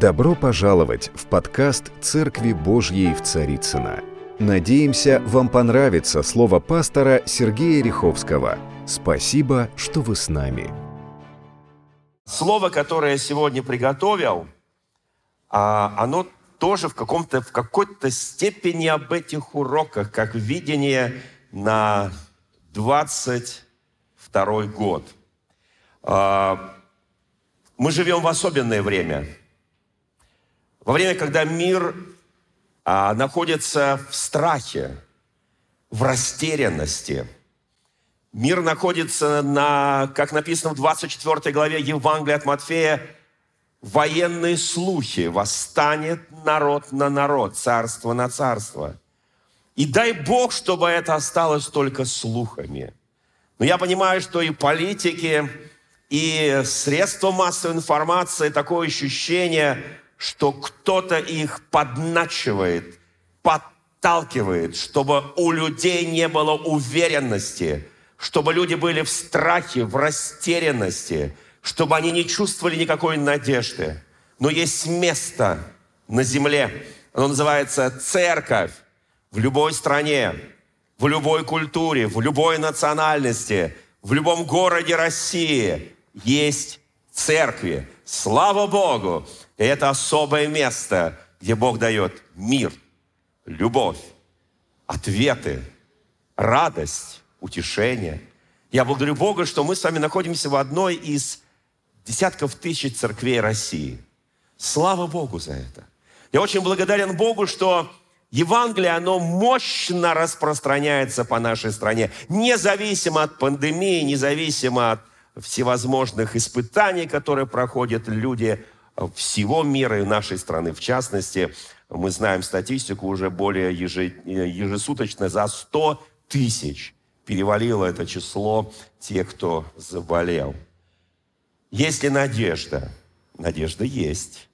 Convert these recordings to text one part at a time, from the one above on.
Добро пожаловать в подкаст «Церкви Божьей в Царицына. Надеемся, вам понравится слово пастора Сергея Риховского. Спасибо, что вы с нами. Слово, которое я сегодня приготовил, а, оно тоже в, каком-то, в какой-то степени об этих уроках, как видение на 22 год. А, мы живем в особенное время – во время, когда мир а, находится в страхе, в растерянности, мир находится на, как написано в 24 главе Евангелия от Матфея, военные слухи, восстанет народ на народ, царство на царство. И дай Бог, чтобы это осталось только слухами. Но я понимаю, что и политики, и средства массовой информации, такое ощущение – что кто-то их подначивает, подталкивает, чтобы у людей не было уверенности, чтобы люди были в страхе, в растерянности, чтобы они не чувствовали никакой надежды. Но есть место на земле, оно называется церковь в любой стране, в любой культуре, в любой национальности, в любом городе России есть церкви. Слава Богу! И это особое место, где Бог дает мир, любовь, ответы, радость, утешение. Я благодарю Бога, что мы с вами находимся в одной из десятков тысяч церквей России. Слава Богу за это. Я очень благодарен Богу, что Евангелие, оно мощно распространяется по нашей стране, независимо от пандемии, независимо от всевозможных испытаний, которые проходят люди всего мира и нашей страны в частности. Мы знаем статистику уже более ежесуточно за 100 тысяч перевалило это число тех, кто заболел. Есть ли надежда? Надежда есть.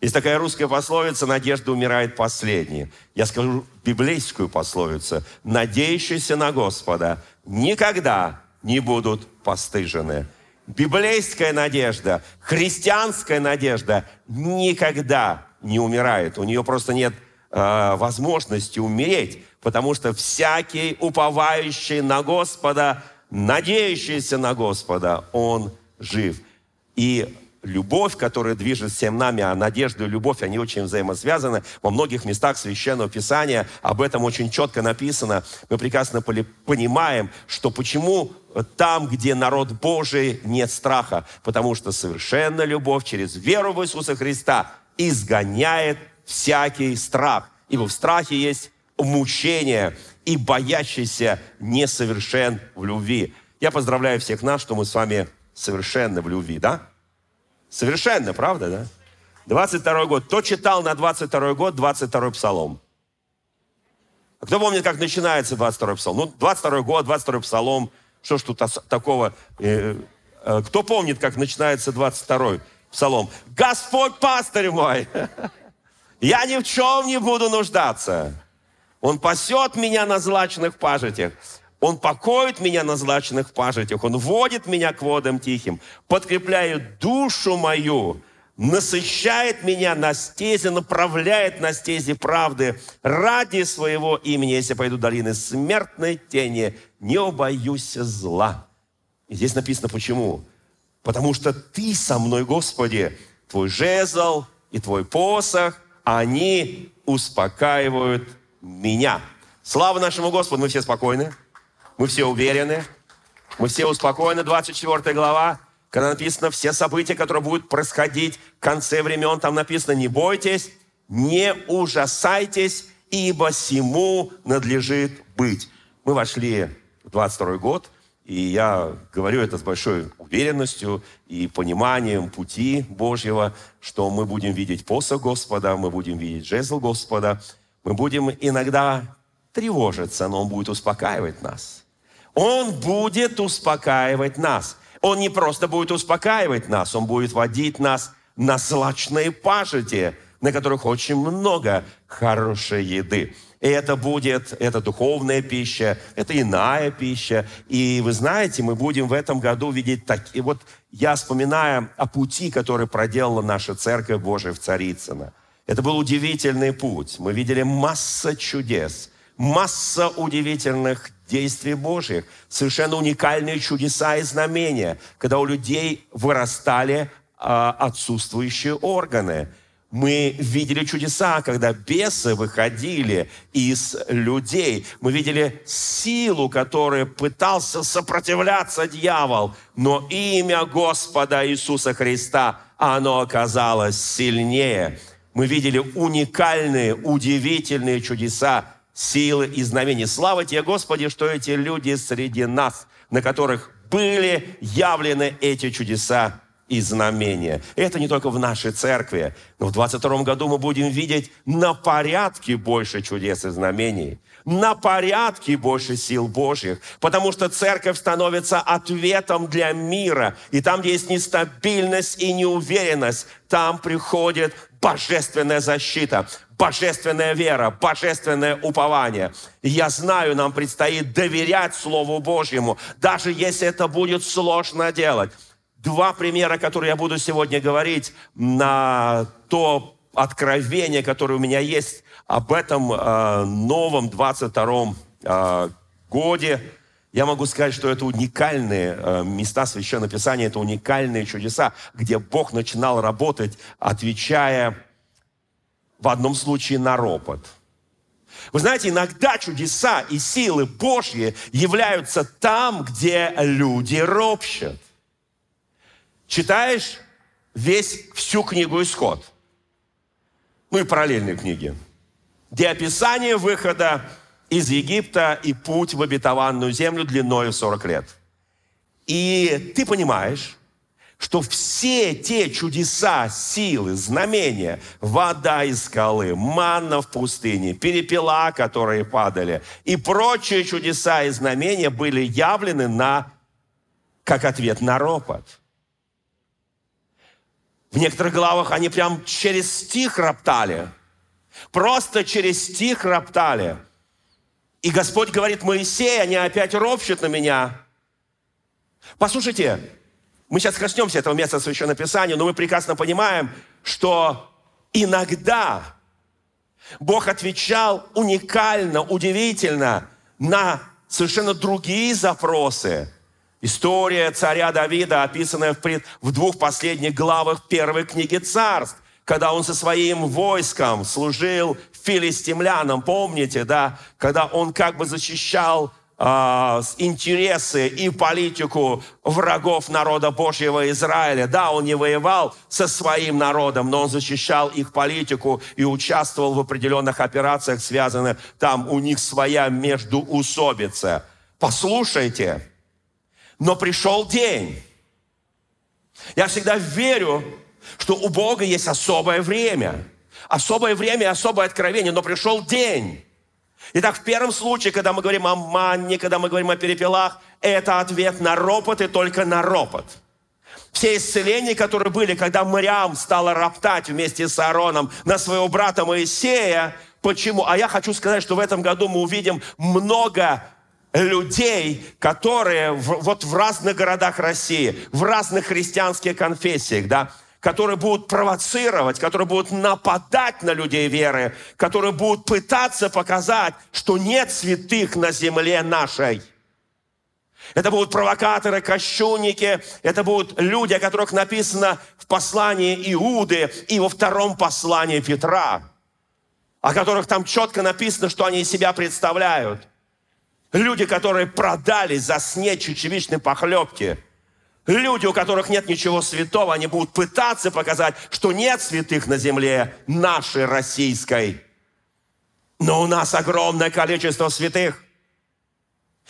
Есть такая русская пословица «надежда умирает последней». Я скажу библейскую пословицу «надеющиеся на Господа никогда не будут постыжены» библейская надежда, христианская надежда никогда не умирает. У нее просто нет э, возможности умереть, потому что всякий уповающий на Господа, надеющийся на Господа, он жив. И любовь, которая движет всем нами, а надежда и любовь, они очень взаимосвязаны. Во многих местах Священного Писания об этом очень четко написано. Мы прекрасно понимаем, что почему там, где народ Божий, нет страха, потому что совершенная любовь через веру в Иисуса Христа изгоняет всякий страх. Ибо в страхе есть мучение, и боящийся несовершен в любви. Я поздравляю всех нас, что мы с вами совершенны в любви, да? Совершенно, правда, да? 22 год. Кто читал на 22 год 22 псалом? А кто помнит, как начинается 22 псалом? Ну, 22 год, 22 псалом. Что ж тут такого? Э, э, кто помнит, как начинается 22 псалом? Господь пастырь мой, я ни в чем не буду нуждаться. Он пасет меня на злачных пажитях. Он покоит меня на злачных пажитях, Он водит меня к водам тихим, подкрепляет душу мою, насыщает меня на стезе, направляет на стези правды ради своего имени. Если пойду долины смертной тени, не убоюсь зла. И здесь написано почему. Потому что Ты со мной, Господи, Твой жезл и Твой посох, они успокаивают меня. Слава нашему Господу, мы все спокойны. Мы все уверены, мы все успокоены. 24 глава, когда написано все события, которые будут происходить в конце времен, там написано, не бойтесь, не ужасайтесь, ибо всему надлежит быть. Мы вошли в 22 год, и я говорю это с большой уверенностью и пониманием пути Божьего, что мы будем видеть посох Господа, мы будем видеть жезл Господа, мы будем иногда тревожиться, но Он будет успокаивать нас. Он будет успокаивать нас. Он не просто будет успокаивать нас, Он будет водить нас на злачные пажити, на которых очень много хорошей еды. И это будет, это духовная пища, это иная пища. И вы знаете, мы будем в этом году видеть такие... Вот я вспоминаю о пути, который проделала наша Церковь Божия в Царицыно. Это был удивительный путь. Мы видели масса чудес, масса удивительных действий Божьих, совершенно уникальные чудеса и знамения, когда у людей вырастали а, отсутствующие органы – мы видели чудеса, когда бесы выходили из людей. Мы видели силу, которой пытался сопротивляться дьявол. Но имя Господа Иисуса Христа, оно оказалось сильнее. Мы видели уникальные, удивительные чудеса, силы и знамения. Слава тебе, Господи, что эти люди среди нас, на которых были явлены эти чудеса и знамения. это не только в нашей церкви, но в 22 году мы будем видеть на порядке больше чудес и знамений, на порядке больше сил Божьих, потому что церковь становится ответом для мира. И там, где есть нестабильность и неуверенность, там приходит божественная защита, божественная вера, божественное упование. И я знаю, нам предстоит доверять Слову Божьему, даже если это будет сложно делать два примера, которые я буду сегодня говорить на то откровение, которое у меня есть об этом э, новом 22-м э, годе. Я могу сказать, что это уникальные э, места Священного Писания, это уникальные чудеса, где Бог начинал работать, отвечая в одном случае на ропот. Вы знаете, иногда чудеса и силы Божьи являются там, где люди ропщат. Читаешь весь, всю книгу «Исход», ну и параллельные книги, где описание выхода из Египта и путь в обетованную землю длиной в 40 лет. И ты понимаешь, что все те чудеса, силы, знамения, вода из скалы, манна в пустыне, перепела, которые падали, и прочие чудеса и знамения были явлены на, как ответ на ропот – в некоторых главах они прям через стих роптали. Просто через стих роптали. И Господь говорит, Моисей, они опять ропщут на меня. Послушайте, мы сейчас коснемся этого места Священного Писания, но мы прекрасно понимаем, что иногда Бог отвечал уникально, удивительно на совершенно другие запросы – История царя Давида, описанная в, в двух последних главах первой книги царств, когда он со своим войском служил филистимлянам, помните, да, когда он как бы защищал э, интересы и политику врагов народа Божьего Израиля. Да, он не воевал со своим народом, но он защищал их политику и участвовал в определенных операциях, связанных там у них своя междуусобица. Послушайте, но пришел день. Я всегда верю, что у Бога есть особое время. Особое время и особое откровение, но пришел день. Итак, в первом случае, когда мы говорим о манне, когда мы говорим о перепелах, это ответ на ропот и только на ропот. Все исцеления, которые были, когда Мариам стала роптать вместе с Аароном на своего брата Моисея, почему? А я хочу сказать, что в этом году мы увидим много людей, которые в, вот в разных городах России, в разных христианских конфессиях, да, которые будут провоцировать, которые будут нападать на людей веры, которые будут пытаться показать, что нет святых на земле нашей. Это будут провокаторы, кощунники, это будут люди, о которых написано в послании Иуды и во втором послании Петра, о которых там четко написано, что они из себя представляют – Люди, которые продали за снеть чечевичной похлебки. Люди, у которых нет ничего святого, они будут пытаться показать, что нет святых на земле нашей российской. Но у нас огромное количество святых.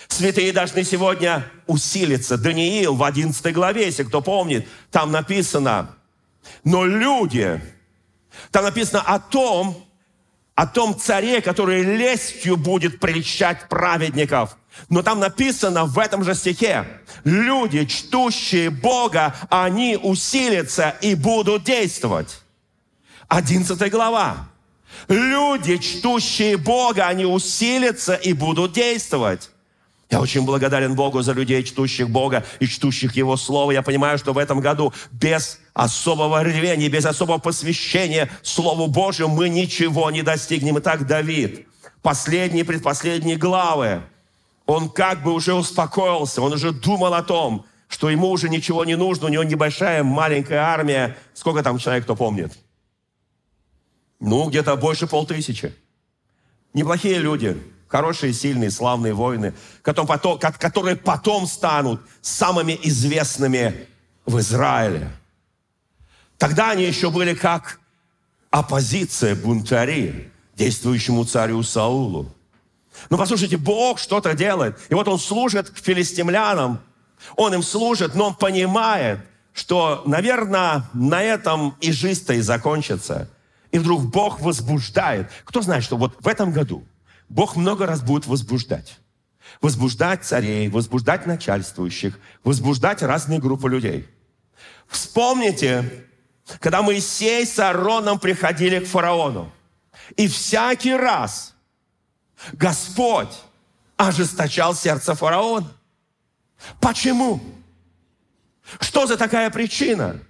Святые должны сегодня усилиться. Даниил в 11 главе, если кто помнит, там написано, но люди, там написано о том, о том царе, который лестью будет прельщать праведников. Но там написано в этом же стихе, люди, чтущие Бога, они усилятся и будут действовать. 11 глава. Люди, чтущие Бога, они усилятся и будут действовать. Я очень благодарен Богу за людей, чтущих Бога и чтущих Его Слово. Я понимаю, что в этом году без особого ревения, без особого посвящения Слову Божьему мы ничего не достигнем. Итак, Давид, последние, предпоследние главы, он как бы уже успокоился, он уже думал о том, что ему уже ничего не нужно, у него небольшая маленькая армия. Сколько там человек, кто помнит? Ну, где-то больше полтысячи. Неплохие люди, хорошие, сильные, славные воины, которые потом станут самыми известными в Израиле. Тогда они еще были как оппозиция, бунтари действующему царю Саулу. Но послушайте, Бог что-то делает. И вот он служит филистимлянам, он им служит, но он понимает, что, наверное, на этом и жизнь-то и закончится. И вдруг Бог возбуждает. Кто знает, что вот в этом году Бог много раз будет возбуждать. Возбуждать царей, возбуждать начальствующих, возбуждать разные группы людей. Вспомните, когда Моисей с Аароном приходили к фараону. И всякий раз Господь ожесточал сердце фараона. Почему? Что за такая причина?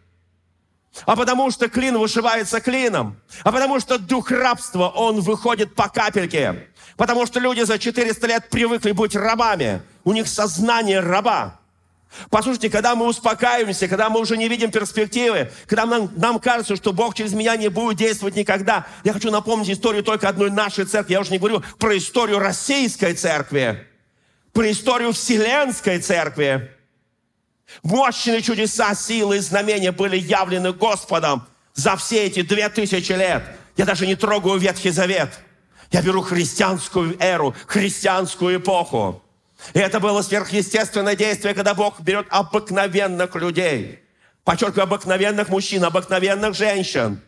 А потому что клин вышивается клином. А потому что дух рабства, он выходит по капельке. Потому что люди за 400 лет привыкли быть рабами. У них сознание раба. Послушайте, когда мы успокаиваемся, когда мы уже не видим перспективы, когда нам, нам кажется, что Бог через меня не будет действовать никогда, я хочу напомнить историю только одной нашей церкви. Я уже не говорю про историю российской церкви, про историю Вселенской церкви. Мощные чудеса, силы и знамения были явлены Господом за все эти две тысячи лет. Я даже не трогаю Ветхий Завет. Я беру христианскую эру, христианскую эпоху. И это было сверхъестественное действие, когда Бог берет обыкновенных людей. Подчеркиваю, обыкновенных мужчин, обыкновенных женщин.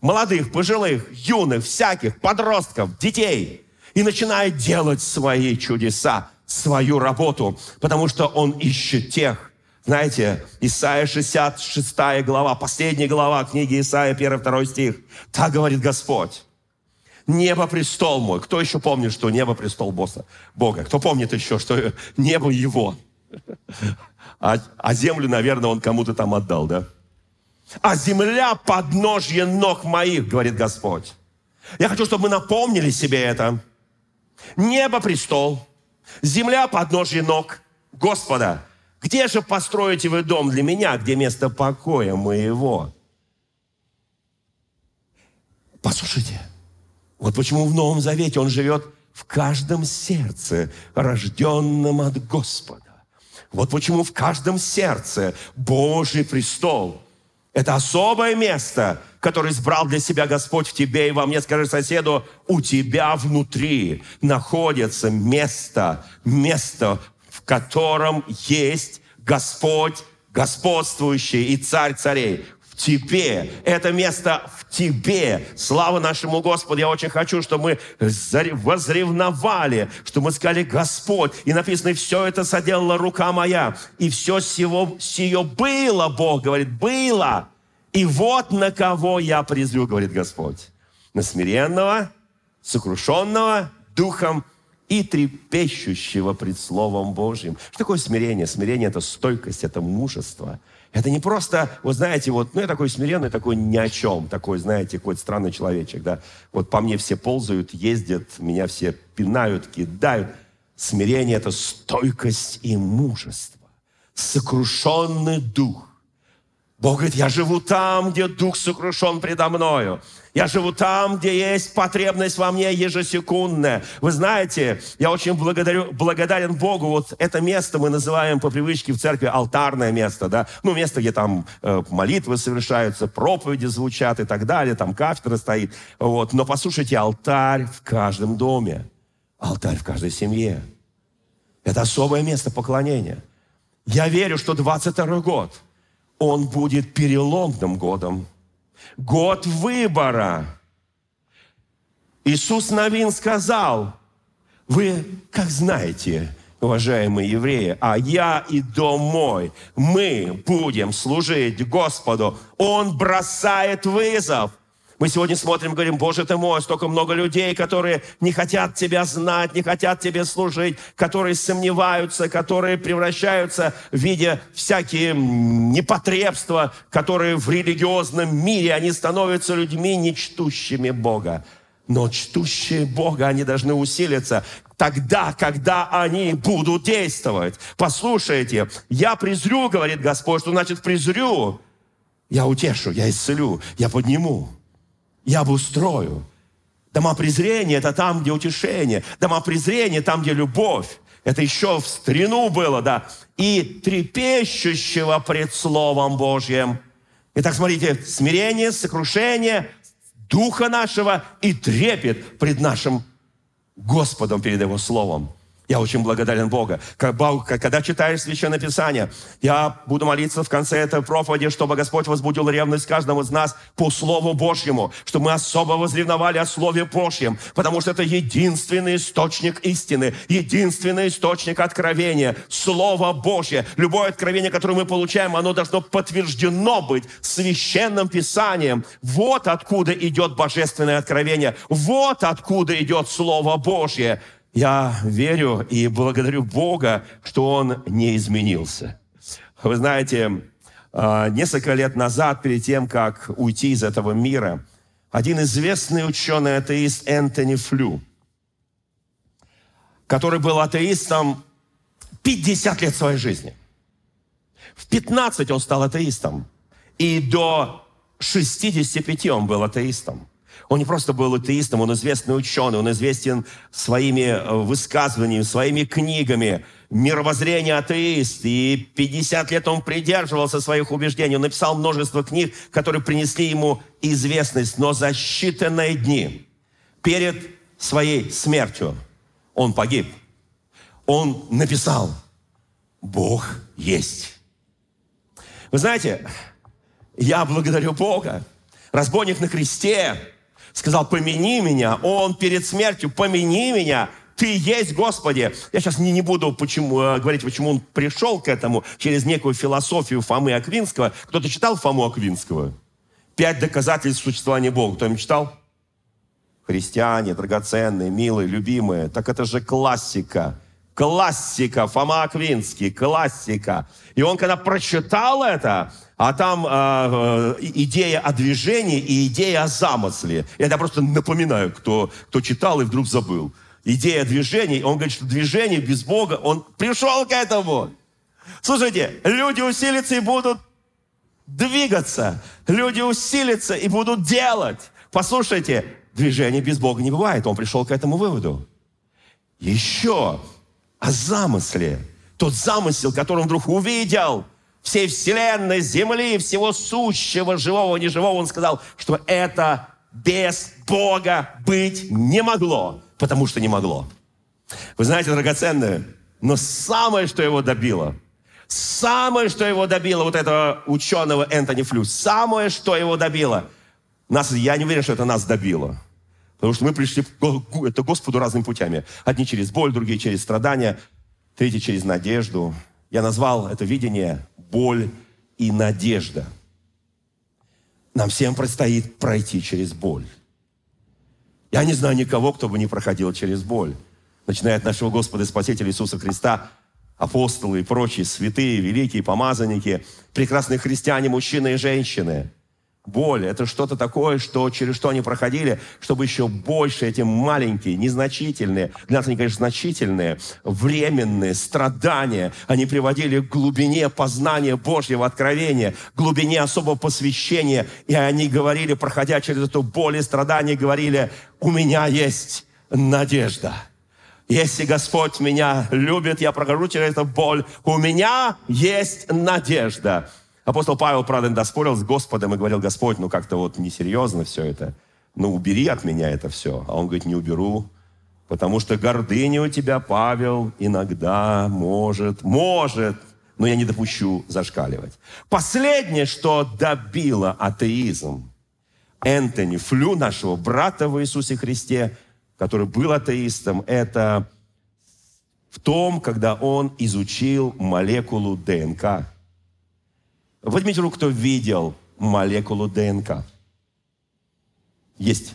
Молодых, пожилых, юных, всяких, подростков, детей. И начинает делать свои чудеса, свою работу. Потому что Он ищет тех, знаете, Исайя 66 глава, последняя глава книги Исайя, 1-2 стих. Так говорит Господь. Небо престол мой. Кто еще помнит, что небо престол босса? Бога? Кто помнит еще, что небо его? А, а землю, наверное, он кому-то там отдал, да? А земля подножье ног моих, говорит Господь. Я хочу, чтобы мы напомнили себе это. Небо престол, земля подножье ног Господа. Где же построите вы дом для меня, где место покоя моего? Послушайте, вот почему в Новом Завете он живет в каждом сердце, рожденном от Господа. Вот почему в каждом сердце Божий престол. Это особое место, которое избрал для себя Господь в тебе и во мне. Скажи соседу, у тебя внутри находится место, место, в котором есть Господь господствующий и царь царей. Тебе. Это место в тебе. Слава нашему Господу. Я очень хочу, чтобы мы возревновали, чтобы мы сказали Господь. И написано, все это соделала рука моя. И все сего, сие было, Бог говорит, было. И вот на кого я призрю, говорит Господь. На смиренного, сокрушенного духом и трепещущего пред Словом Божьим. Что такое смирение? Смирение – это стойкость, это мужество. Это не просто, вот знаете, вот, ну я такой смиренный, такой ни о чем, такой, знаете, какой-то странный человечек, да. Вот по мне все ползают, ездят, меня все пинают, кидают. Смирение – это стойкость и мужество. Сокрушенный дух Бог говорит, я живу там, где дух сокрушен предо мною. Я живу там, где есть потребность во мне ежесекундная. Вы знаете, я очень благодарю, благодарен Богу. Вот это место мы называем по привычке в церкви алтарное место. Да? Ну, место, где там э, молитвы совершаются, проповеди звучат и так далее. Там кафедра стоит. Вот. Но послушайте, алтарь в каждом доме. Алтарь в каждой семье. Это особое место поклонения. Я верю, что 22 год – он будет переломным годом. Год выбора. Иисус Новин сказал, вы как знаете, уважаемые евреи, а я и дом мой, мы будем служить Господу. Он бросает вызов. Мы сегодня смотрим, говорим, Боже ты мой, столько много людей, которые не хотят Тебя знать, не хотят Тебе служить, которые сомневаются, которые превращаются в виде всякие непотребства, которые в религиозном мире, они становятся людьми, не чтущими Бога. Но чтущие Бога, они должны усилиться тогда, когда они будут действовать. Послушайте, я презрю, говорит Господь, что значит презрю? Я утешу, я исцелю, я подниму я обустрою. Дома презрения – это там, где утешение. Дома презрения – там, где любовь. Это еще в старину было, да. И трепещущего пред Словом Божьим. Итак, смотрите, смирение, сокрушение Духа нашего и трепет пред нашим Господом, перед Его Словом. Я очень благодарен Богу. Когда читаешь Священное Писание, я буду молиться в конце этой проповеди, чтобы Господь возбудил ревность каждому из нас по Слову Божьему, чтобы мы особо возревновали о Слове Божьем, потому что это единственный источник истины, единственный источник откровения, Слово Божье. Любое откровение, которое мы получаем, оно должно подтверждено быть Священным Писанием. Вот откуда идет божественное откровение, вот откуда идет Слово Божье я верю и благодарю Бога, что Он не изменился. Вы знаете, а, несколько лет назад, перед тем, как уйти из этого мира, один известный ученый-атеист Энтони Флю, который был атеистом 50 лет своей жизни. В 15 он стал атеистом. И до 65 он был атеистом. Он не просто был атеистом, он известный ученый, он известен своими э, высказываниями, своими книгами. Мировоззрение атеист. И 50 лет он придерживался своих убеждений. Он написал множество книг, которые принесли ему известность. Но за считанные дни перед своей смертью он погиб. Он написал, Бог есть. Вы знаете, я благодарю Бога. Разбойник на кресте сказал, помяни меня. Он перед смертью, помяни меня. Ты есть, Господи. Я сейчас не, не буду почему, э, говорить, почему он пришел к этому через некую философию Фомы Аквинского. Кто-то читал Фому Аквинского? Пять доказательств существования Бога. Кто-нибудь читал? Христиане, драгоценные, милые, любимые. Так это же классика. Классика, Фома Аквинский, классика. И он, когда прочитал это, а там э, идея о движении и идея о замысле. Я просто напоминаю, кто, кто читал и вдруг забыл. Идея движения, он говорит, что движение без Бога, он пришел к этому. Слушайте, люди усилятся и будут двигаться. Люди усилятся и будут делать. Послушайте, движение без Бога не бывает. Он пришел к этому выводу. Еще о замысле. Тот замысел, который он вдруг увидел – всей вселенной, земли, всего сущего, живого, неживого, он сказал, что это без Бога быть не могло, потому что не могло. Вы знаете, драгоценное, но самое, что его добило, самое, что его добило вот этого ученого Энтони Флю, самое, что его добило, нас, я не уверен, что это нас добило. Потому что мы пришли к Господу разными путями. Одни через боль, другие через страдания, третьи через надежду. Я назвал это видение боль и надежда. Нам всем предстоит пройти через боль. Я не знаю никого, кто бы не проходил через боль. Начиная от нашего Господа и Спасителя Иисуса Христа, апостолы и прочие святые, великие помазанники, прекрасные христиане, мужчины и женщины – боль. Это что-то такое, что, через что они проходили, чтобы еще больше эти маленькие, незначительные, для нас они, конечно, значительные, временные страдания, они приводили к глубине познания Божьего откровения, глубине особого посвящения. И они говорили, проходя через эту боль и страдания, говорили, у меня есть надежда. Если Господь меня любит, я прохожу через эту боль, у меня есть надежда. Апостол Павел, правда, доспорил с Господом и говорил, Господь, ну как-то вот несерьезно все это. Ну убери от меня это все. А он говорит, не уберу, потому что гордыня у тебя, Павел, иногда может, может, но я не допущу зашкаливать. Последнее, что добило атеизм Энтони Флю, нашего брата в Иисусе Христе, который был атеистом, это в том, когда он изучил молекулу ДНК – Возьмите руку, кто видел молекулу ДНК. Есть.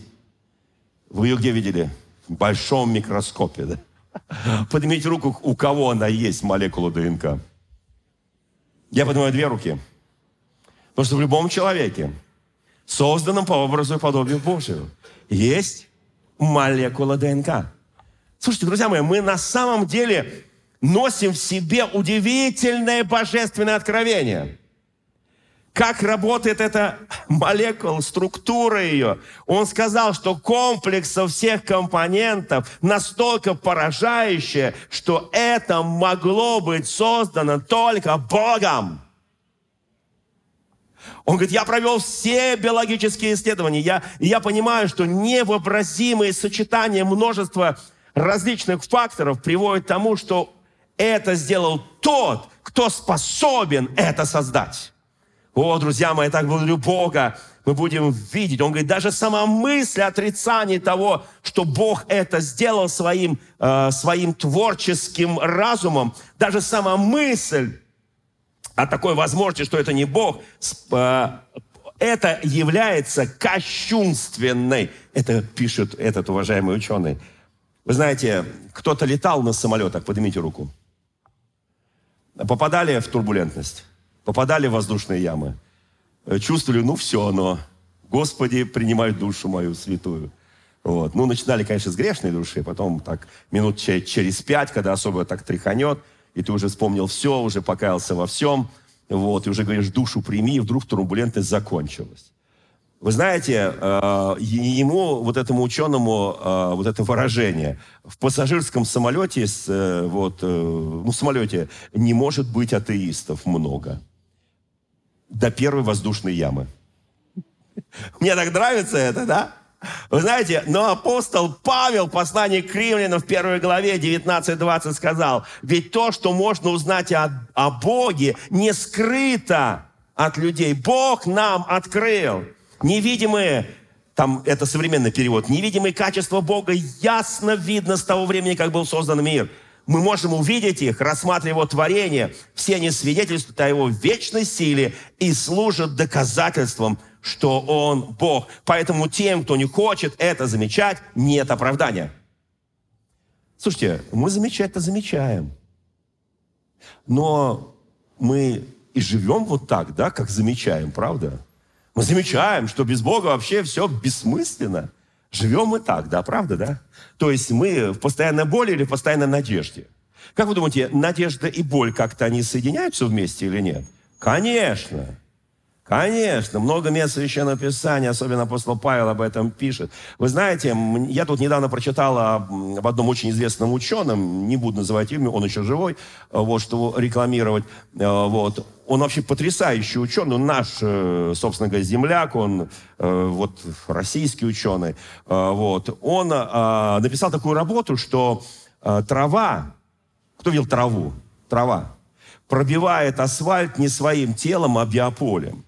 Вы ее где видели? В большом микроскопе, да? Поднимите руку, у кого она есть, молекула ДНК. Я поднимаю две руки. Потому что в любом человеке, созданном по образу и подобию Божию, есть молекула ДНК. Слушайте, друзья мои, мы на самом деле носим в себе удивительное божественное откровение – как работает эта молекула, структура ее. Он сказал, что комплекс всех компонентов настолько поражающее, что это могло быть создано только Богом. Он говорит, я провел все биологические исследования, я, я понимаю, что невообразимые сочетания множества различных факторов приводят к тому, что это сделал тот, кто способен это создать. О, друзья мои, я так благодарю Бога. Мы будем видеть. Он говорит, даже сама мысль отрицания того, что Бог это сделал своим, э, своим творческим разумом, даже сама мысль о такой возможности, что это не Бог, э, это является кощунственной. Это пишет этот уважаемый ученый. Вы знаете, кто-то летал на самолетах, поднимите руку. Попадали в турбулентность попадали в воздушные ямы, э, чувствовали, ну все оно, Господи, принимай душу мою святую. Вот. Ну, начинали, конечно, с грешной души, потом так минут через пять, когда особо так тряханет, и ты уже вспомнил все, уже покаялся во всем, вот, и уже говоришь, душу прими, и вдруг турбулентность закончилась. Вы знаете, э, ему, вот этому ученому, э, вот это выражение, в пассажирском самолете, вот, ну, самолете не может быть атеистов много до первой воздушной ямы. Мне так нравится это, да? Вы знаете, но апостол Павел, послание к римлянам в первой главе 19-20 сказал, ведь то, что можно узнать о, о Боге, не скрыто от людей. Бог нам открыл. Невидимые, там это современный перевод, невидимые качества Бога ясно видно с того времени, как был создан мир – мы можем увидеть их, рассматривая его творение. Все они свидетельствуют о его вечной силе и служат доказательством, что он Бог. Поэтому тем, кто не хочет это замечать, нет оправдания. Слушайте, мы замечать-то замечаем. Но мы и живем вот так, да, как замечаем, правда? Мы замечаем, что без Бога вообще все бессмысленно. Живем мы так, да, правда, да? То есть мы в постоянной боли или в постоянной надежде. Как вы думаете, надежда и боль как-то они соединяются вместе или нет? Конечно. Конечно, много мест Священного Писания, особенно апостол Павел об этом пишет. Вы знаете, я тут недавно прочитал об одном очень известном ученом, не буду называть имя, он еще живой, вот, что рекламировать. Э, вот. Он вообще потрясающий ученый, наш, э, собственно говоря, земляк, он э, вот российский ученый. Вот. Он написал такую работу, что трава, кто видел траву? Трава пробивает асфальт не своим телом, а биополем.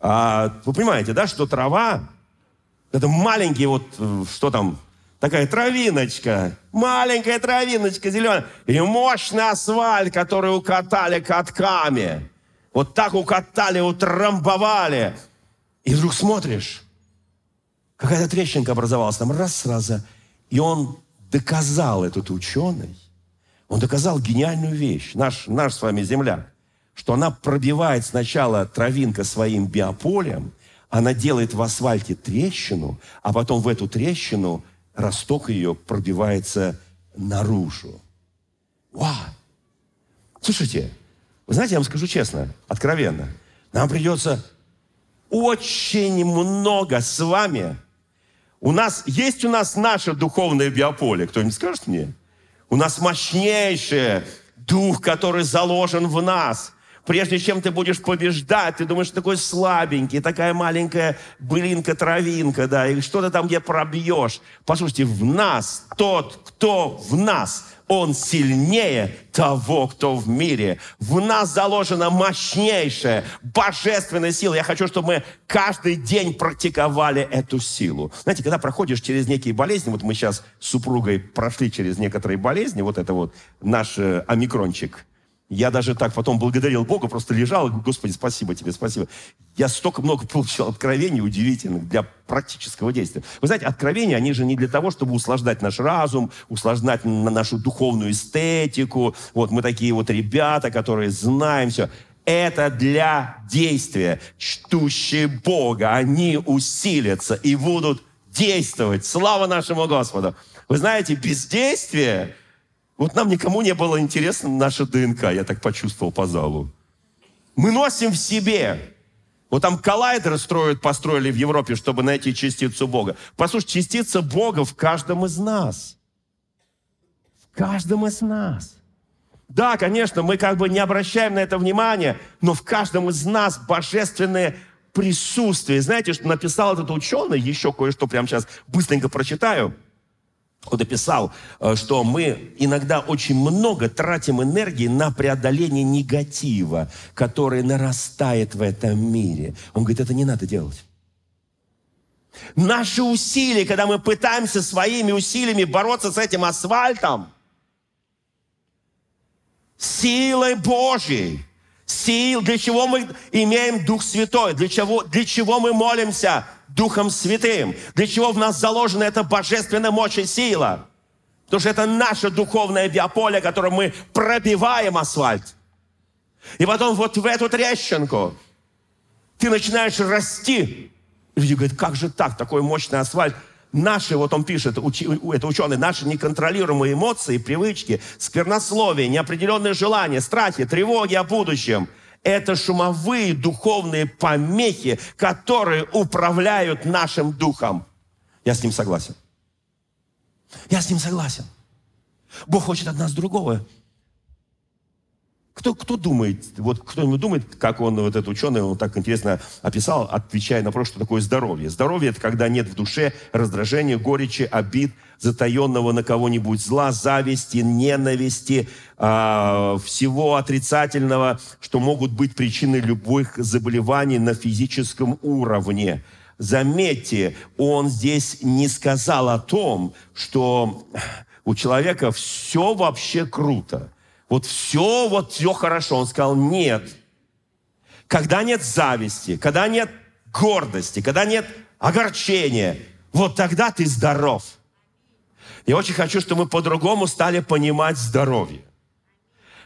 А, вы понимаете, да, что трава, это маленький вот, э, что там, такая травиночка, маленькая травиночка зеленая, и мощный асфальт, который укатали катками. Вот так укатали, утрамбовали. И вдруг смотришь, какая-то трещинка образовалась там, раз сразу. И он доказал, этот ученый, он доказал гениальную вещь, наш, наш с вами земляк что она пробивает сначала травинка своим биополем, она делает в асфальте трещину, а потом в эту трещину росток ее пробивается наружу. Вау! Слушайте, вы знаете, я вам скажу честно, откровенно, нам придется очень много с вами. У нас есть у нас наше духовное биополе. Кто-нибудь скажет мне? У нас мощнейший дух, который заложен в нас прежде чем ты будешь побеждать, ты думаешь, такой слабенький, такая маленькая былинка, травинка, да, и что ты там где пробьешь. Послушайте, в нас тот, кто в нас, он сильнее того, кто в мире. В нас заложена мощнейшая божественная сила. Я хочу, чтобы мы каждый день практиковали эту силу. Знаете, когда проходишь через некие болезни, вот мы сейчас с супругой прошли через некоторые болезни, вот это вот наш э, омикрончик – Я даже так потом благодарил Бога, просто лежал и Господи, спасибо тебе, спасибо. Я столько много получил откровений удивительных для практического действия. Вы знаете, откровения, они же не для того, чтобы усложнять наш разум, усложнять нашу духовную эстетику. Вот мы такие вот ребята, которые знаем все. Это для действия. Чтущие Бога, они усилятся и будут действовать. Слава нашему Господу. Вы знаете, бездействие вот нам никому не было интересно наша ДНК, я так почувствовал по залу. Мы носим в себе. Вот там коллайдеры строят, построили в Европе, чтобы найти частицу Бога. Послушайте, частица Бога в каждом из нас. В каждом из нас. Да, конечно, мы как бы не обращаем на это внимания, но в каждом из нас божественное присутствие. Знаете, что написал этот ученый? Еще кое-что прямо сейчас быстренько прочитаю – он написал, э, что мы иногда очень много тратим энергии на преодоление негатива, который нарастает в этом мире. Он говорит, это не надо делать. Наши усилия, когда мы пытаемся своими усилиями бороться с этим асфальтом, силой Божьей, сил, для чего мы имеем Дух Святой, для чего, для чего мы молимся – Духом Святым. Для чего в нас заложена эта божественная мощь и сила? Потому что это наше духовное биополе, которое мы пробиваем асфальт. И потом вот в эту трещинку ты начинаешь расти. Люди говорят, как же так, такой мощный асфальт? Наши, вот он пишет, это ученый, наши неконтролируемые эмоции, привычки, сквернословие, неопределенные желания, страхи, тревоги о будущем – это шумовые духовные помехи, которые управляют нашим духом. Я с ним согласен. Я с ним согласен. Бог хочет от нас другого. Кто, кто думает, вот кто-нибудь думает, как он, вот этот ученый, он так интересно описал, отвечая на вопрос, что такое здоровье. Здоровье – это когда нет в душе раздражения, горечи, обид, затаенного на кого-нибудь зла, зависти, ненависти, э, всего отрицательного, что могут быть причиной любых заболеваний на физическом уровне. Заметьте, он здесь не сказал о том, что у человека все вообще круто – вот все, вот все хорошо. Он сказал, нет. Когда нет зависти, когда нет гордости, когда нет огорчения, вот тогда ты здоров. Я очень хочу, чтобы мы по-другому стали понимать здоровье.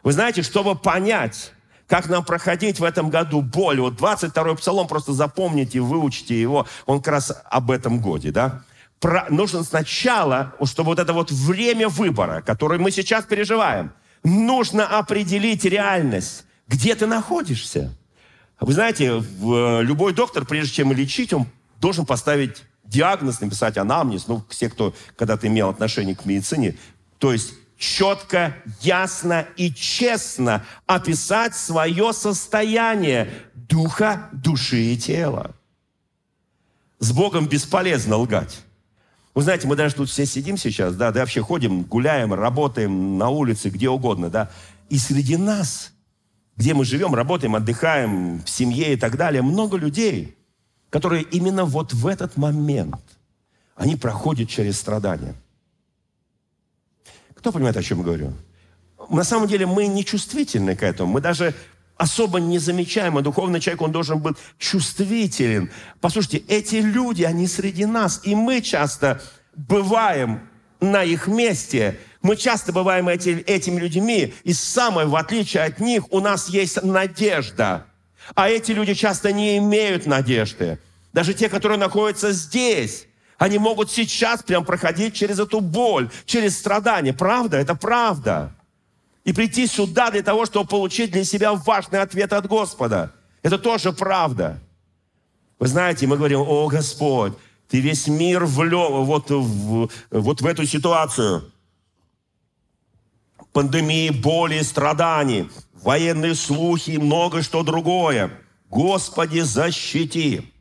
Вы знаете, чтобы понять, как нам проходить в этом году боль. Вот 22-й псалом, просто запомните, выучите его, он как раз об этом годе, да? Про, нужно сначала, чтобы вот это вот время выбора, которое мы сейчас переживаем, нужно определить реальность, где ты находишься. Вы знаете, э, любой доктор, прежде чем лечить, он должен поставить диагноз, написать анамнез, ну, все, кто когда-то имел отношение к медицине, то есть четко, ясно и честно описать свое состояние духа, души и тела. С Богом бесполезно лгать. Вы знаете, мы даже тут все сидим сейчас, да, да вообще ходим, гуляем, работаем на улице, где угодно, да. И среди нас, где мы живем, работаем, отдыхаем, в семье и так далее, много людей, которые именно вот в этот момент, они проходят через страдания. Кто понимает, о чем я говорю? На самом деле мы не чувствительны к этому. Мы даже особо не замечаем, а духовный человек, он должен быть чувствителен. Послушайте, эти люди, они среди нас, и мы часто бываем на их месте. Мы часто бываем эти, этими людьми, и самое, в отличие от них, у нас есть надежда. А эти люди часто не имеют надежды. Даже те, которые находятся здесь, они могут сейчас прям проходить через эту боль, через страдания. Правда? Это правда и прийти сюда для того, чтобы получить для себя важный ответ от Господа. Это тоже правда. Вы знаете, мы говорим, о Господь, ты весь мир влел вот в, вот в эту ситуацию. Пандемии, боли, страданий, военные слухи и много что другое. Господи, защити.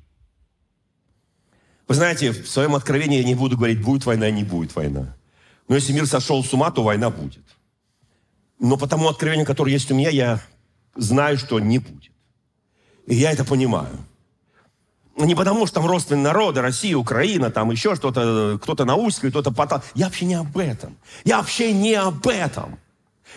Вы знаете, в своем откровении я не буду говорить, будет война, не будет война. Но если мир сошел с ума, то война будет. Но по тому откровению, которое есть у меня, я знаю, что не будет. И я это понимаю. Не потому, что там родственные народы, Россия, Украина, там еще что-то, кто-то наускивает, кто-то потал. Я вообще не об этом. Я вообще не об этом.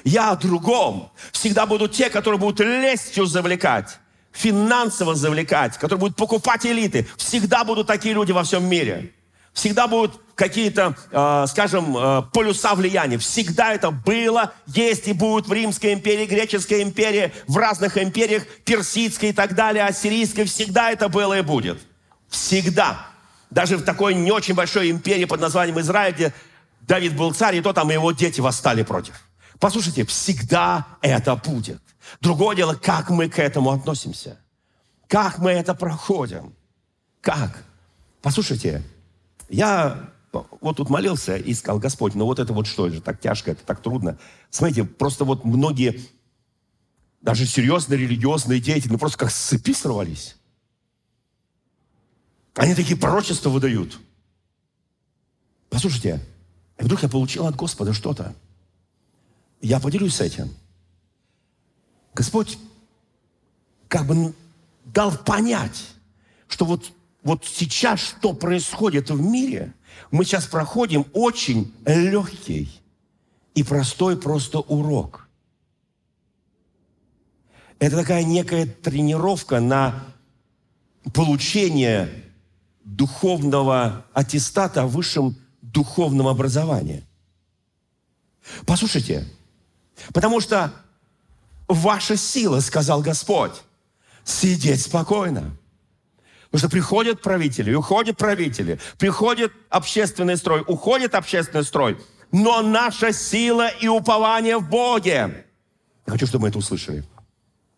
Я о другом. Всегда будут те, которые будут лестью завлекать, финансово завлекать, которые будут покупать элиты. Всегда будут такие люди во всем мире. Всегда будут какие-то, э, скажем, э, полюса влияния. Всегда это было, есть и будет в Римской империи, Греческой империи, в разных империях, Персидской и так далее, Ассирийской. Всегда это было и будет. Всегда. Даже в такой не очень большой империи под названием Израиль, где Давид был царь, и то там его дети восстали против. Послушайте, всегда это будет. Другое дело, как мы к этому относимся. Как мы это проходим. Как? Послушайте, я вот тут молился и сказал, Господь, ну вот это вот что, это так тяжко, это так трудно. Смотрите, просто вот многие, даже серьезные религиозные деятели, ну просто как с цепи сорвались. Они такие пророчества выдают. Послушайте, вдруг я получил от Господа что-то. Я поделюсь с этим. Господь как бы дал понять, что вот, вот сейчас что происходит в мире, мы сейчас проходим очень легкий и простой просто урок. Это такая некая тренировка на получение духовного аттестата о высшем духовном образовании. Послушайте, потому что ваша сила, сказал Господь, сидеть спокойно. Потому что приходят правители, уходят правители, приходит общественный строй, уходит общественный строй, но наша сила и упование в Боге. Я хочу, чтобы мы это услышали.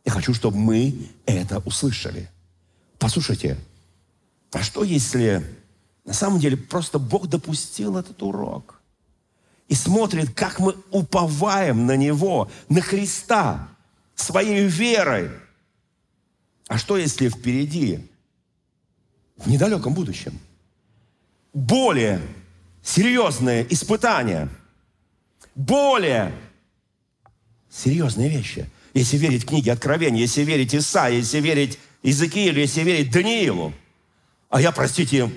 Я хочу, чтобы мы это услышали. Послушайте, а что если на самом деле просто Бог допустил этот урок? И смотрит, как мы уповаем на Него, на Христа, своей верой. А что если впереди, в недалеком будущем, более серьезные испытания, более серьезные вещи. Если верить книге Откровения, если верить Исаии, если верить Иезекиилю, если верить Даниилу – а я, простите,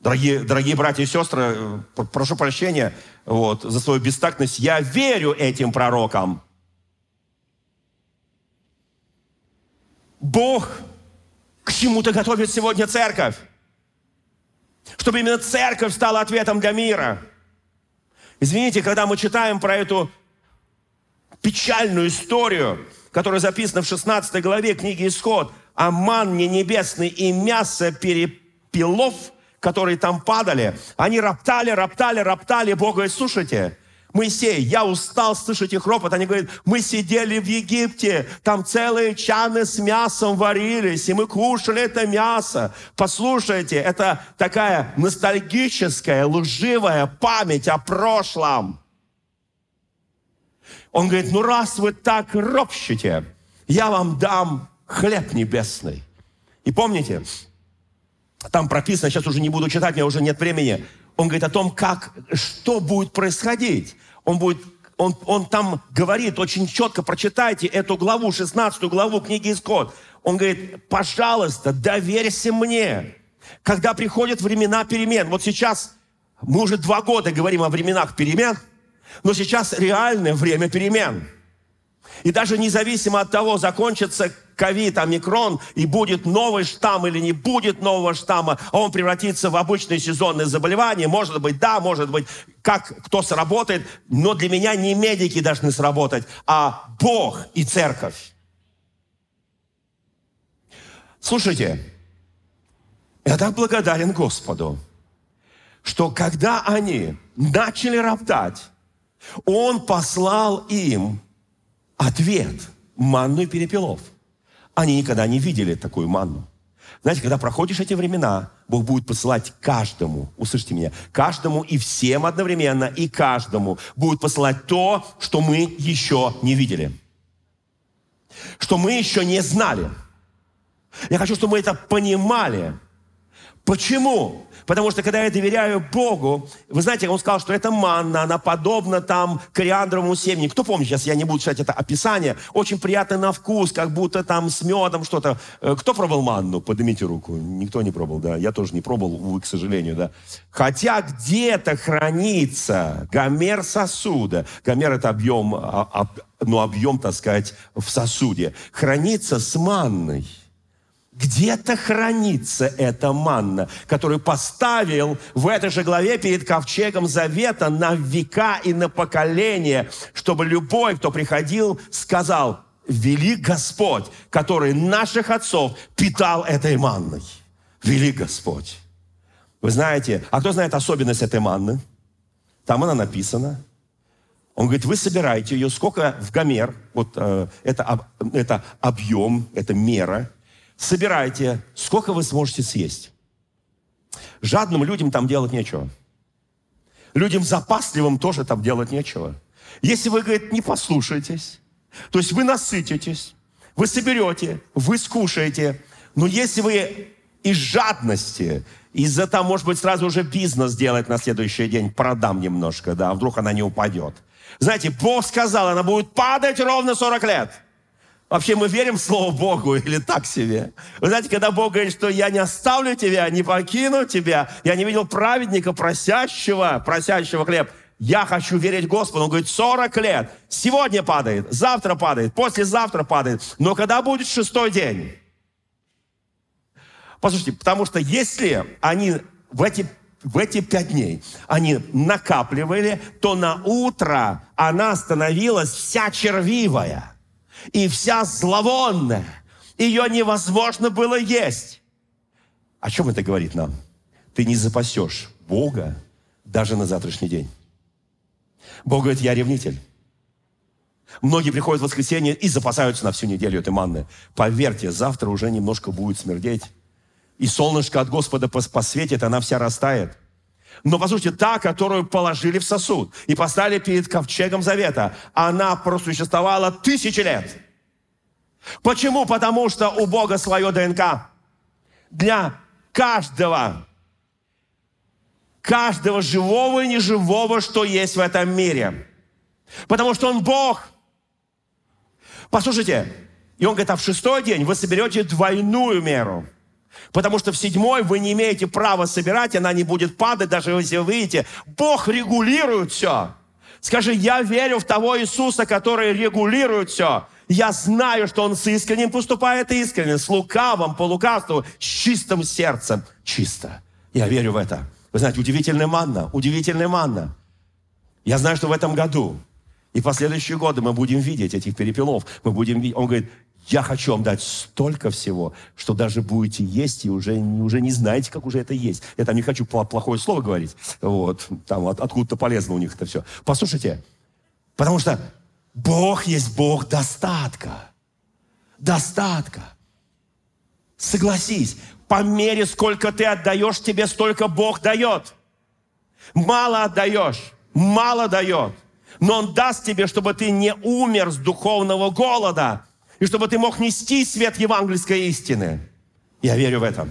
дорогие, дорогие братья и сестры, э, прошу прощения вот, за свою бестактность, я верю этим пророкам. Бог к чему-то готовит сегодня церковь. Чтобы именно церковь стала ответом для мира. Извините, когда мы читаем про эту печальную историю, которая записана в 16 главе книги «Исход», а манне небесный и мясо перепелов, которые там падали, они роптали, роптали, роптали Бога. Говорит, слушайте, Моисей, я устал слышать их ропот. Они говорят, мы сидели в Египте, там целые чаны с мясом варились, и мы кушали это мясо. Послушайте, это такая ностальгическая, лживая память о прошлом. Он говорит, ну раз вы так ропщите, я вам дам хлеб небесный. И помните, там прописано, сейчас уже не буду читать, у меня уже нет времени. Он говорит о том, как, что будет происходить. Он будет он, он там говорит очень четко, прочитайте эту главу, 16 главу книги Исход. Он говорит, пожалуйста, доверься мне. Когда приходят времена перемен, вот сейчас мы уже два года говорим о временах перемен, но сейчас реальное время перемен – и даже независимо от того, закончится ковид, омикрон, и будет новый штамм или не будет нового штамма, а он превратится в обычное сезонное заболевание, может быть, да, может быть, как кто сработает, но для меня не медики должны сработать, а Бог и церковь. Слушайте, я так благодарен Господу, что когда они начали роптать, Он послал им ответ – манну и перепелов. Они никогда не видели такую манну. Знаете, когда проходишь эти времена, Бог будет посылать каждому, услышьте меня, каждому и всем одновременно, и каждому будет посылать то, что мы еще не видели. Что мы еще не знали. Я хочу, чтобы мы это понимали. Почему? Потому что когда я доверяю Богу, вы знаете, он сказал, что это манна, она подобна там кориандровому семени. Кто помнит, сейчас я не буду читать это описание, очень приятно на вкус, как будто там с медом что-то. Э, кто пробовал манну? Поднимите руку. Никто не пробовал, да. Я тоже не пробовал, увы, к сожалению, да. Хотя где-то хранится гомер сосуда. Гомер это объем, а, ну, объем, так сказать, в сосуде. Хранится с манной. Где-то хранится эта манна, которую поставил в этой же главе перед ковчегом завета на века и на поколение, чтобы любой, кто приходил, сказал, велик Господь, который наших отцов питал этой манной. Велик Господь. Вы знаете, а кто знает особенность этой манны? Там она написана. Он говорит, вы собираете ее, сколько в гомер, вот э, это, это объем, это мера, собирайте, сколько вы сможете съесть. Жадным людям там делать нечего. Людям запасливым тоже там делать нечего. Если вы, говорит, не послушаетесь, то есть вы насытитесь, вы соберете, вы скушаете, но если вы из жадности, из-за того, может быть, сразу уже бизнес делать на следующий день, продам немножко, да, а вдруг она не упадет. Знаете, Бог сказал, она будет падать ровно 40 лет. Вообще мы верим в Слово Богу или так себе? Вы знаете, когда Бог говорит, что я не оставлю тебя, не покину тебя, я не видел праведника, просящего, просящего хлеб. Я хочу верить Господу. Он говорит, 40 лет. Сегодня падает, завтра падает, послезавтра падает. Но когда будет шестой день? Послушайте, потому что если они в эти в эти пять дней они накапливали, то на утро она становилась вся червивая и вся зловонная. Ее невозможно было есть. О чем это говорит нам? Ты не запасешь Бога даже на завтрашний день. Бог говорит, я ревнитель. Многие приходят в воскресенье и запасаются на всю неделю этой манны. Поверьте, завтра уже немножко будет смердеть. И солнышко от Господа посветит, она вся растает. Но, послушайте, та, которую положили в сосуд и поставили перед ковчегом завета, она просуществовала тысячи лет. Почему? Потому что у Бога свое ДНК. Для каждого, каждого живого и неживого, что есть в этом мире. Потому что Он Бог. Послушайте, и Он говорит, а в шестой день вы соберете двойную меру – Потому что в седьмой вы не имеете права собирать, она не будет падать, даже если вы видите. Бог регулирует все. Скажи, я верю в того Иисуса, который регулирует все. Я знаю, что Он с искренним поступает искренне, с лукавым, по лукавству, с чистым сердцем. Чисто. Я верю в это. Вы знаете, удивительная манна, удивительная манна. Я знаю, что в этом году и последующие годы мы будем видеть этих перепелов. Мы будем видеть. Он говорит, я хочу вам дать столько всего, что даже будете есть и уже, уже не знаете, как уже это есть. Я там не хочу плохое слово говорить. Вот. Там от, откуда-то полезно у них это все. Послушайте, потому что Бог есть Бог достатка. Достатка. Согласись, по мере, сколько ты отдаешь, тебе столько Бог дает. Мало отдаешь, мало дает. Но Он даст тебе, чтобы ты не умер с духовного голода, и чтобы ты мог нести свет евангельской истины. Я верю в это.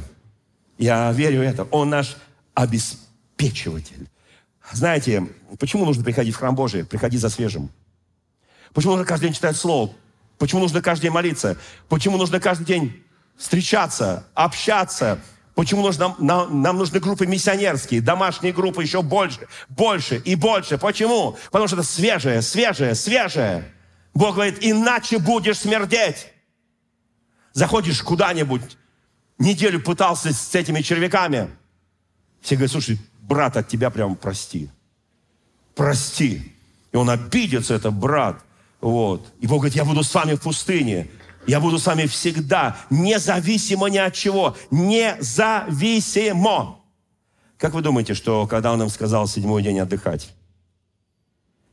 Я верю в это. Он наш обеспечиватель. Знаете, почему нужно приходить в храм Божий? Приходи за свежим. Почему нужно каждый день читать Слово? Почему нужно каждый день молиться? Почему нужно каждый день встречаться, общаться? Почему нужно, нам, нам нужны группы миссионерские, домашние группы еще больше, больше и больше? Почему? Потому что это свежее, свежее, свежее. Бог говорит, иначе будешь смердеть. Заходишь куда-нибудь, неделю пытался с этими червяками. Все говорят, слушай, брат, от тебя прям прости. Прости. И он обидится, это брат. Вот. И Бог говорит, я буду с вами в пустыне. Я буду с вами всегда, независимо ни от чего. Независимо. Как вы думаете, что когда он нам сказал седьмой день отдыхать?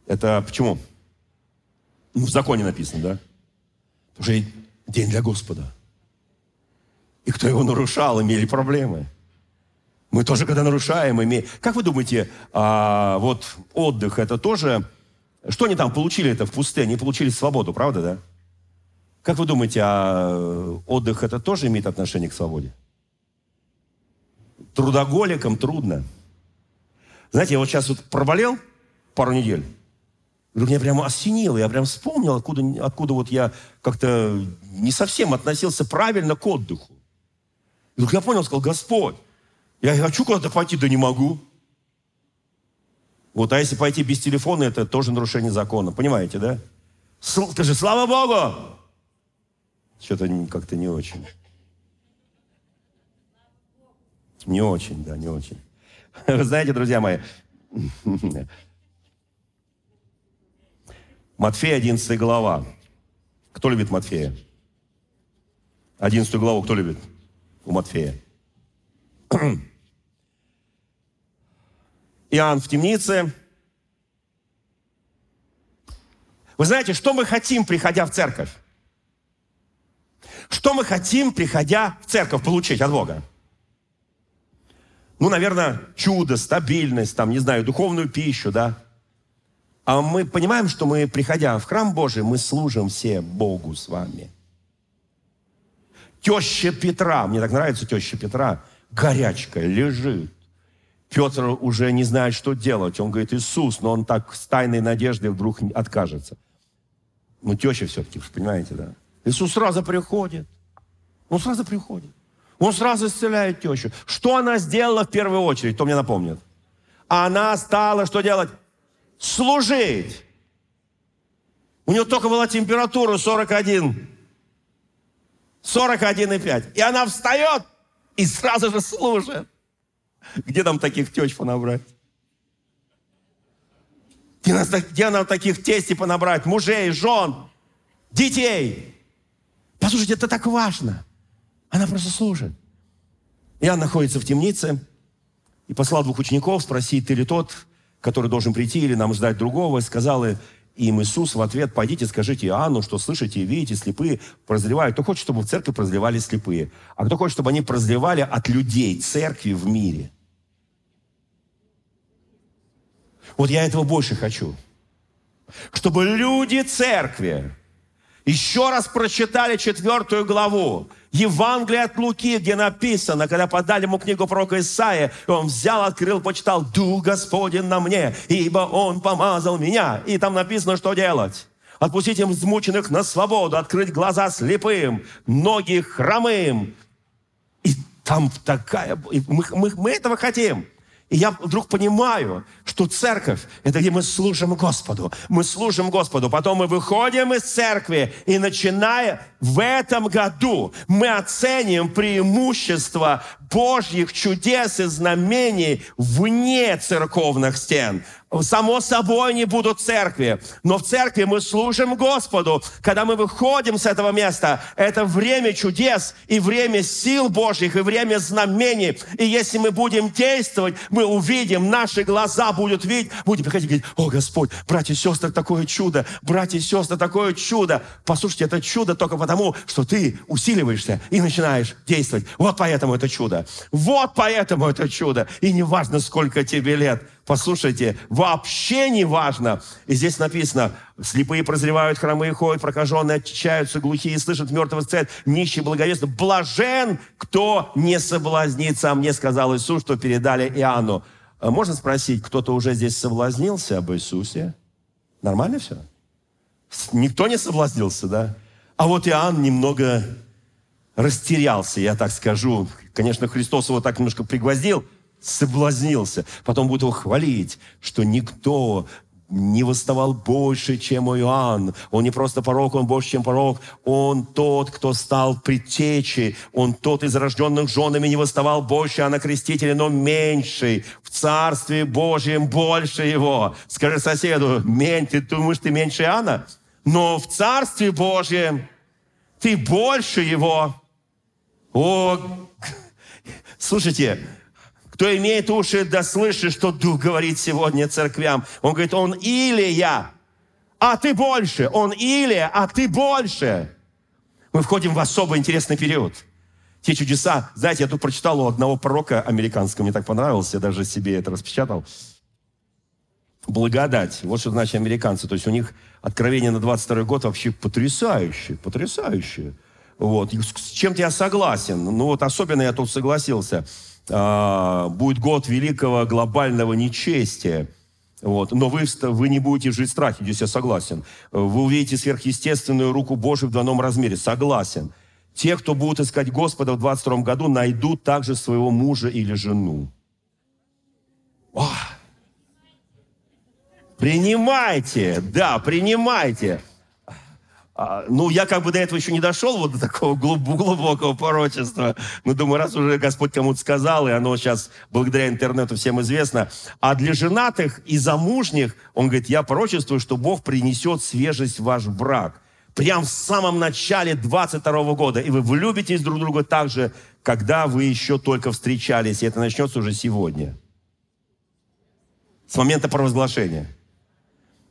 Это почему? Ну, в законе написано, да? Уже день для Господа. И кто его нарушал, имели проблемы. Мы тоже, когда нарушаем, имеем... Как вы думаете, а, вот отдых, это тоже... Что они там получили это в пустыне? Они получили свободу, правда, да? Как вы думаете, а отдых это тоже имеет отношение к свободе? трудоголикам трудно. Знаете, я вот сейчас вот проболел пару недель, Вдруг меня прямо осенило, я прям вспомнил, откуда, откуда вот я как-то не совсем относился правильно к отдыху. И вдруг я понял, сказал, Господь, я хочу куда-то пойти, да не могу. Вот, а если пойти без телефона, это тоже нарушение закона. Понимаете, да? Скажи, слава Богу! Что-то как-то не очень. Не очень, да, не очень. Вы знаете, друзья мои, Матфея, 11 глава. Кто любит Матфея? 11 главу кто любит у Матфея? Иоанн в темнице. Вы знаете, что мы хотим, приходя в церковь? Что мы хотим, приходя в церковь, получить от Бога? Ну, наверное, чудо, стабильность, там, не знаю, духовную пищу, да? А мы понимаем, что мы, приходя в храм Божий, мы служим все Богу с вами. Теща Петра, мне так нравится теща Петра, горячка, лежит. Петр уже не знает, что делать. Он говорит, Иисус, но он так с тайной надеждой вдруг откажется. Ну, теща все-таки, понимаете, да? Иисус сразу приходит. Он сразу приходит. Он сразу исцеляет тещу. Что она сделала в первую очередь, кто мне напомнит? Она стала что делать? Служить. У него только была температура 41. 41,5. И она встает и сразу же служит. Где нам таких теч понабрать? Где, где нам таких тестей понабрать? Мужей, жен, детей. Послушайте, это так важно. Она просто служит. И она находится в темнице и послал двух учеников спросить, ты ли тот, который должен прийти или нам ждать другого, сказал им Иисус в ответ, пойдите, скажите Иоанну, что слышите и видите, слепые прозревают. Кто хочет, чтобы в церкви прозревали слепые, а кто хочет, чтобы они прозревали от людей, церкви в мире. Вот я этого больше хочу. Чтобы люди церкви еще раз прочитали четвертую главу Евангелие от Луки, где написано, когда подали ему книгу пророка Исаия, он взял, открыл, почитал, «Дух Господень на мне, ибо Он помазал меня». И там написано, что делать. Отпустить им измученных на свободу, открыть глаза слепым, ноги хромым. И там такая... Мы, мы, мы этого хотим. И я вдруг понимаю, что церковь – это где мы служим Господу. Мы служим Господу. Потом мы выходим из церкви, и начиная в этом году мы оценим преимущество Божьих чудес и знамений вне церковных стен. Само собой не будут церкви, но в церкви мы служим Господу. Когда мы выходим с этого места, это время чудес и время сил Божьих, и время знамений. И если мы будем действовать, мы увидим, наши глаза будут видеть, будем приходить и говорить, о Господь, братья и сестры, такое чудо, братья и сестры, такое чудо. Послушайте, это чудо только потому, что ты усиливаешься и начинаешь действовать. Вот поэтому это чудо. Вот поэтому это чудо. И не важно, сколько тебе лет – Послушайте, вообще не важно. И здесь написано, слепые прозревают, хромые ходят, прокаженные очищаются, глухие слышат, мертвый сцет, нищий благовестно. Блажен, кто не соблазнится. А мне сказал Иисус, что передали Иоанну. А можно спросить, кто-то уже здесь соблазнился об Иисусе? Нормально все? Никто не соблазнился, да? А вот Иоанн немного растерялся, я так скажу. Конечно, Христос его так немножко пригвоздил – соблазнился. Потом будет его хвалить, что никто не восставал больше, чем Иоанн. Он не просто порог, он больше, чем порог. Он тот, кто стал предтечей. Он тот из рожденных женами не восставал больше, а на крестителе, но меньший. В Царстве Божьем больше его. Скажи соседу, мень, ты думаешь, ты меньше Иоанна? Но в Царстве Божьем ты больше его. О, слушайте, кто имеет уши, да слышит, что Дух говорит сегодня церквям. Он говорит, он Илия, а ты больше. Он Илия, а ты больше. Мы входим в особо интересный период. Те чудеса, знаете, я тут прочитал у одного пророка американского, мне так понравилось, я даже себе это распечатал. Благодать. Вот что значит американцы. То есть у них откровение на 22 год вообще потрясающее, потрясающее. Вот. С чем-то я согласен. Ну вот особенно я тут согласился. а, будет год великого глобального нечестия. Вот. Но вы, вы не будете жить в страхе, здесь я согласен. Вы увидите сверхъестественную руку Божию в двойном размере, согласен. Те, кто будут искать Господа в 22 году, найдут также своего мужа или жену. О! Принимайте, да, принимайте. А, ну, я как бы до этого еще не дошел, вот до такого глубокого порочества. Но думаю, раз уже Господь кому-то сказал, и оно сейчас благодаря интернету всем известно. А для женатых и замужних, он говорит, я пророчествую, что Бог принесет свежесть в ваш брак. Прям в самом начале 22 года. И вы влюбитесь друг друга так же, когда вы еще только встречались. И это начнется уже сегодня. С момента провозглашения.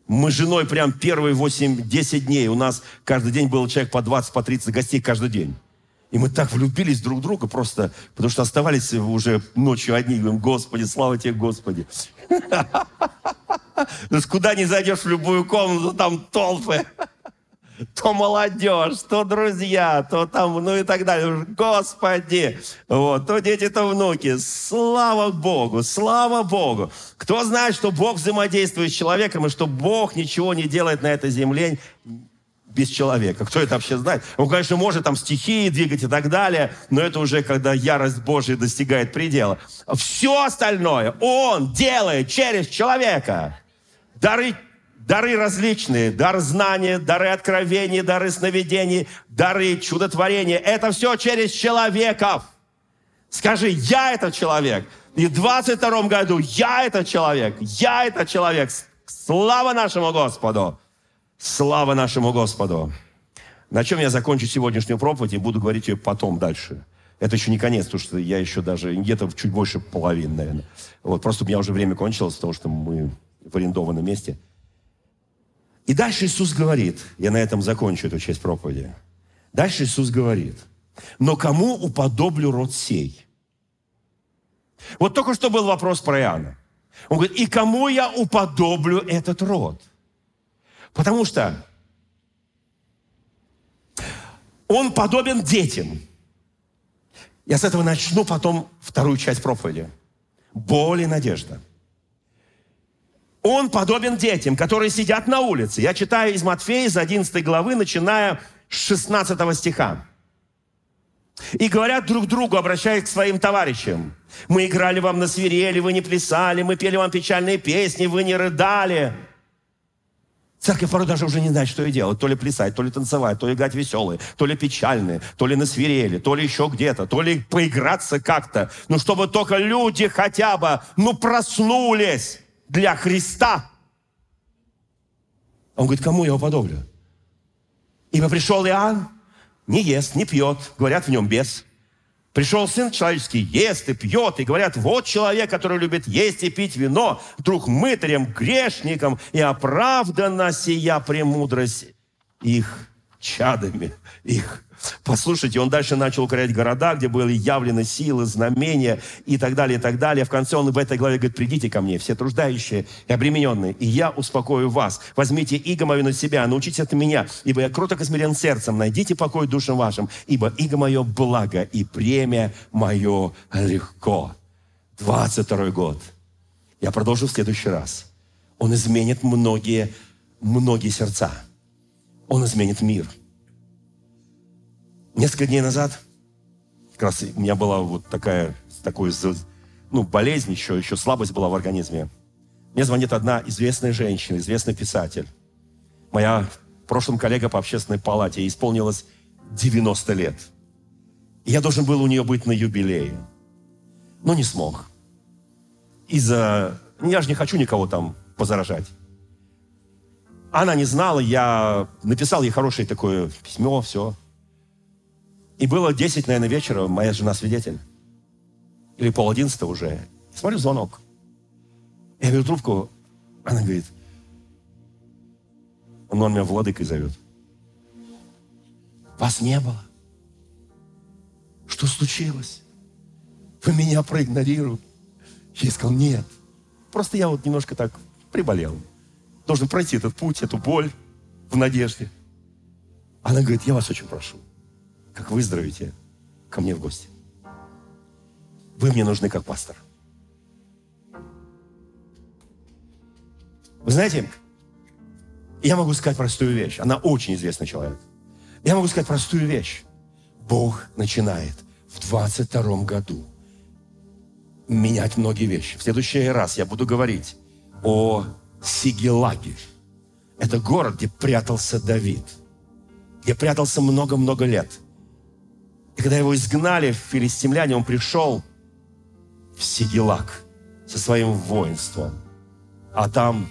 Мы с женой прям первые 8-10 дней, у нас каждый день был человек по 20, по 30 гостей каждый день. И мы так влюбились друг в друга просто, потому что оставались уже ночью одни. Говорим, Господи, слава тебе, Господи. Куда не зайдешь в любую комнату, там толпы то молодежь, то друзья, то там, ну и так далее. Господи! Вот, то дети, то внуки. Слава Богу, слава Богу. Кто знает, что Бог взаимодействует с человеком, и что Бог ничего не делает на этой земле без человека. Кто это вообще знает? Он, конечно, может там стихии двигать и так далее, но это уже когда ярость Божия достигает предела. Все остальное Он делает через человека. Дары Дары различные, дар знания, дары откровения, дары сновидений, дары чудотворения. Это все через человеков. Скажи, я этот человек. И в 22 году я этот человек. Я этот человек. Слава нашему Господу. Слава нашему Господу. На чем я закончу сегодняшнюю проповедь и буду говорить ее потом дальше. Это еще не конец, потому что я еще даже где-то чуть больше половины, наверное. Вот, просто у меня уже время кончилось, потому что мы в арендованном месте – и дальше Иисус говорит, я на этом закончу эту часть проповеди. Дальше Иисус говорит, но кому уподоблю род сей? Вот только что был вопрос про Иоанна. Он говорит, и кому я уподоблю этот род? Потому что он подобен детям. Я с этого начну потом вторую часть проповеди. Боль и надежда. Он подобен детям, которые сидят на улице. Я читаю из Матфея, из 11 главы, начиная с 16 стиха. И говорят друг другу, обращаясь к своим товарищам. Мы играли вам на свирели, вы не плясали, мы пели вам печальные песни, вы не рыдали. Церковь порой даже уже не знает, что и делать. То ли плясать, то ли танцевать, то ли играть веселые, то ли печальные, то ли на свирели, то ли еще где-то, то ли поиграться как-то. Ну, чтобы только люди хотя бы, ну, проснулись для Христа. Он говорит, кому я уподоблю? Ибо пришел Иоанн, не ест, не пьет, говорят, в нем бес. Пришел Сын Человеческий, ест и пьет, и говорят, вот человек, который любит есть и пить вино, вдруг мытарем, грешником, и оправдана сия премудрость их чадами, их Послушайте, он дальше начал укорять города, где были явлены силы, знамения и так далее, и так далее. В конце он в этой главе говорит, придите ко мне, все труждающие и обремененные, и я успокою вас. Возьмите иго мое на себя, научитесь от меня, ибо я кроток и смирен сердцем, найдите покой душам вашим, ибо иго мое благо, и премия мое легко. 22 год. Я продолжу в следующий раз. Он изменит многие, многие сердца. Он изменит мир. Несколько дней назад, как раз у меня была вот такая, такой, ну, болезнь еще, еще слабость была в организме. Мне звонит одна известная женщина, известный писатель. Моя в прошлом коллега по общественной палате, ей исполнилось 90 лет. И я должен был у нее быть на юбилее. Но не смог. Из-за... Я же не хочу никого там позаражать. Она не знала, я написал ей хорошее такое письмо, все. И было 10, наверное, вечера, моя жена свидетель. Или пол одиннадцатого уже. Смотрю, звонок. Я беру трубку, она говорит, он, он меня владыкой зовет. Вас не было. Что случилось? Вы меня проигнорировали. Я сказал, нет. Просто я вот немножко так приболел. Должен пройти этот путь, эту боль в надежде. Она говорит, я вас очень прошу как выздоровите, ко мне в гости. Вы мне нужны как пастор. Вы знаете, я могу сказать простую вещь. Она очень известный человек. Я могу сказать простую вещь. Бог начинает в 22 году менять многие вещи. В следующий раз я буду говорить о Сигелаге. Это город, где прятался Давид. Где прятался много-много лет. И когда его изгнали в филистимляне, он пришел в Сигелаг со своим воинством. А там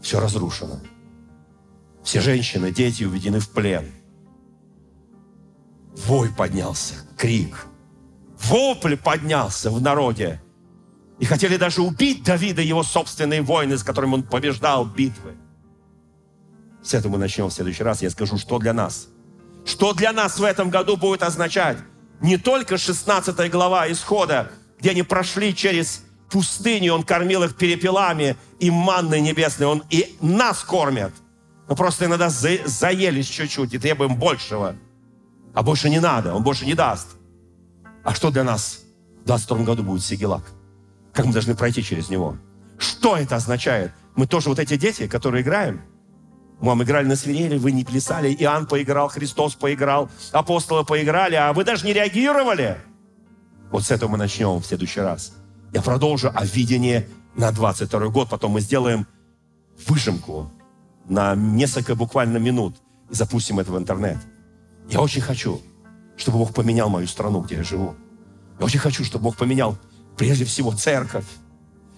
все разрушено. Все женщины, дети уведены в плен. Вой поднялся, крик. Вопль поднялся в народе. И хотели даже убить Давида, его собственные воины, с которыми он побеждал битвы. С этого мы начнем в следующий раз. Я скажу, что для нас. Что для нас в этом году будет означать не только 16 глава Исхода, где они прошли через пустыню, Он кормил их перепелами и манной небесной. Он и нас кормит. Мы просто иногда за, заелись чуть-чуть и требуем большего. А больше не надо, Он больше не даст. А что для нас в 22 году будет Сигелак? Как мы должны пройти через него? Что это означает? Мы тоже вот эти дети, которые играем – вам играли на свирели, вы не плясали, Иоанн поиграл, Христос поиграл, апостолы поиграли, а вы даже не реагировали. Вот с этого мы начнем в следующий раз. Я продолжу о видении на 22 год, потом мы сделаем выжимку на несколько буквально минут и запустим это в интернет. Я очень хочу, чтобы Бог поменял мою страну, где я живу. Я очень хочу, чтобы Бог поменял прежде всего церковь.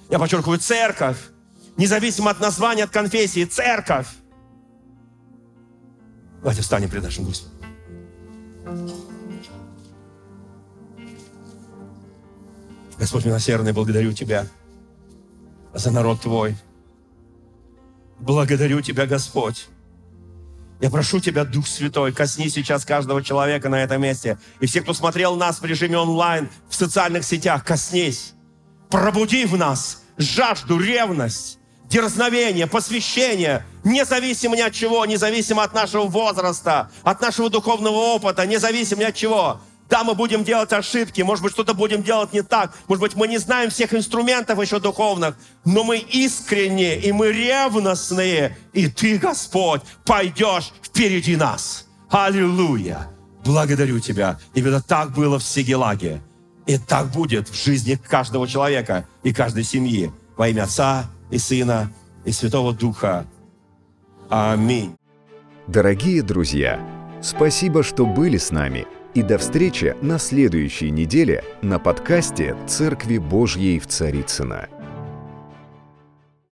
Я подчеркиваю, церковь, независимо от названия, от конфессии, церковь. Давайте встанем пред нашим Господом. Господь милосердный, благодарю Тебя за народ Твой. Благодарю Тебя, Господь. Я прошу Тебя, Дух Святой, косни сейчас каждого человека на этом месте. И все, кто смотрел нас в режиме онлайн, в социальных сетях, коснись. Пробуди в нас жажду, ревность, дерзновение, посвящение, независимо ни от чего, независимо от нашего возраста, от нашего духовного опыта, независимо ни от чего. Да, мы будем делать ошибки, может быть, что-то будем делать не так, может быть, мы не знаем всех инструментов еще духовных, но мы искренние и мы ревностные, и Ты, Господь, пойдешь впереди нас. Аллилуйя! Благодарю Тебя. И это так было в Сигелаге. И так будет в жизни каждого человека и каждой семьи. Во имя Отца и Сына, и Святого Духа. Аминь. Дорогие друзья, спасибо, что были с нами. И до встречи на следующей неделе на подкасте «Церкви Божьей в Царицына.